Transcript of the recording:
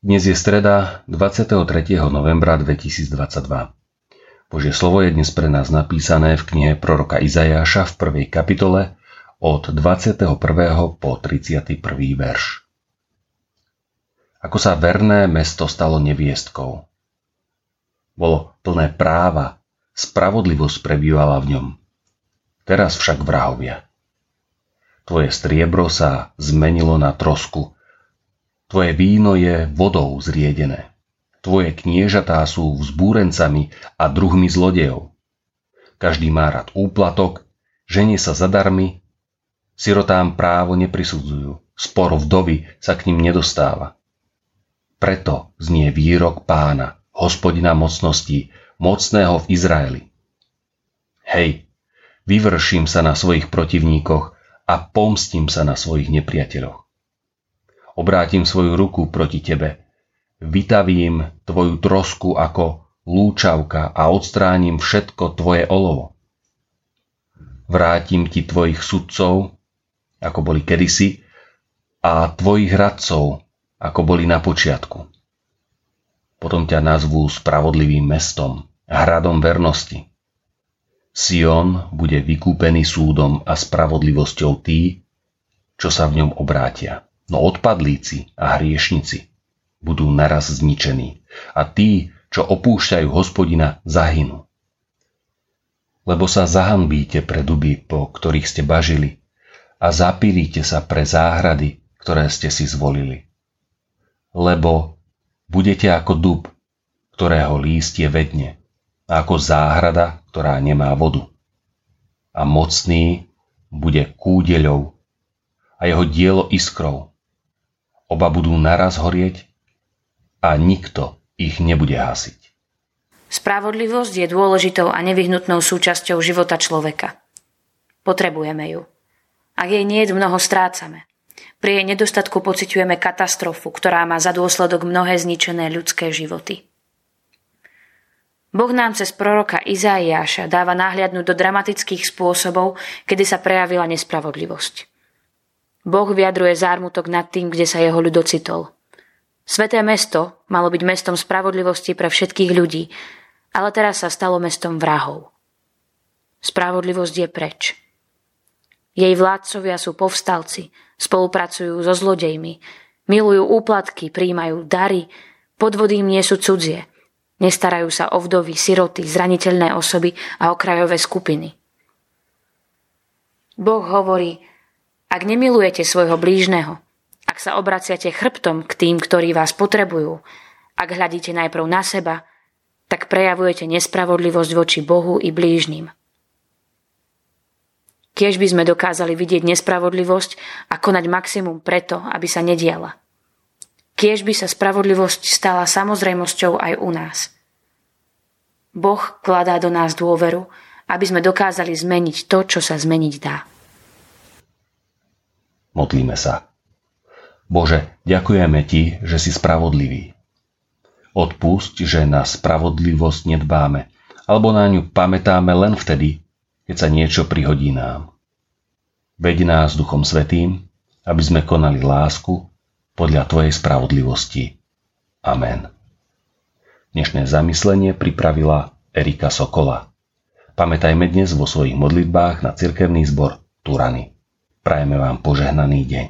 Dnes je streda 23. novembra 2022. Božie slovo je dnes pre nás napísané v knihe proroka Izajáša v prvej kapitole od 21. po 31. verš. Ako sa verné mesto stalo neviestkou. Bolo plné práva, spravodlivosť prebývala v ňom. Teraz však vrahovia. Tvoje striebro sa zmenilo na trosku, Tvoje víno je vodou zriedené. Tvoje kniežatá sú vzbúrencami a druhmi zlodejov. Každý má rád úplatok, ženie sa zadarmi, sirotám právo neprisudzujú, spor vdovy sa k ním nedostáva. Preto znie výrok pána, hospodina mocností, mocného v Izraeli. Hej, vyvrším sa na svojich protivníkoch a pomstím sa na svojich nepriateľoch obrátim svoju ruku proti tebe. Vytavím tvoju trosku ako lúčavka a odstránim všetko tvoje olovo. Vrátim ti tvojich sudcov, ako boli kedysi, a tvojich radcov, ako boli na počiatku. Potom ťa nazvú spravodlivým mestom, hradom vernosti. Sion bude vykúpený súdom a spravodlivosťou tí, čo sa v ňom obrátia. No odpadlíci a hriešnici budú naraz zničení a tí, čo opúšťajú hospodina, zahynú. Lebo sa zahanbíte pre duby, po ktorých ste bažili a zapílite sa pre záhrady, ktoré ste si zvolili. Lebo budete ako dub, ktorého lístie vedne, a ako záhrada, ktorá nemá vodu. A mocný bude kúdeľou a jeho dielo iskrou Oba budú naraz horieť a nikto ich nebude hasiť. Spravodlivosť je dôležitou a nevyhnutnou súčasťou života človeka. Potrebujeme ju. Ak jej nie je mnoho, strácame. Pri jej nedostatku pociťujeme katastrofu, ktorá má za dôsledok mnohé zničené ľudské životy. Boh nám cez proroka Izaiáša dáva náhľadnúť do dramatických spôsobov, kedy sa prejavila nespravodlivosť. Boh vyjadruje zármutok nad tým, kde sa jeho ľud ocitol. Sveté mesto malo byť mestom spravodlivosti pre všetkých ľudí, ale teraz sa stalo mestom vrahov. Spravodlivosť je preč. Jej vládcovia sú povstalci, spolupracujú so zlodejmi, milujú úplatky, príjmajú dary, podvody im nie sú cudzie, nestarajú sa o vdovy, siroty, zraniteľné osoby a okrajové skupiny. Boh hovorí, ak nemilujete svojho blížneho, ak sa obraciate chrbtom k tým, ktorí vás potrebujú, ak hľadíte najprv na seba, tak prejavujete nespravodlivosť voči Bohu i blížnym. Kiež by sme dokázali vidieť nespravodlivosť a konať maximum preto, aby sa nediala. Kiež by sa spravodlivosť stala samozrejmosťou aj u nás. Boh kladá do nás dôveru, aby sme dokázali zmeniť to, čo sa zmeniť dá. Modlíme sa. Bože, ďakujeme Ti, že si spravodlivý. Odpusť, že na spravodlivosť nedbáme, alebo na ňu pamätáme len vtedy, keď sa niečo prihodí nám. Veď nás Duchom Svetým, aby sme konali lásku podľa Tvojej spravodlivosti. Amen. Dnešné zamyslenie pripravila Erika Sokola. Pamätajme dnes vo svojich modlitbách na cirkevný zbor Turany. Prajeme vám požehnaný deň.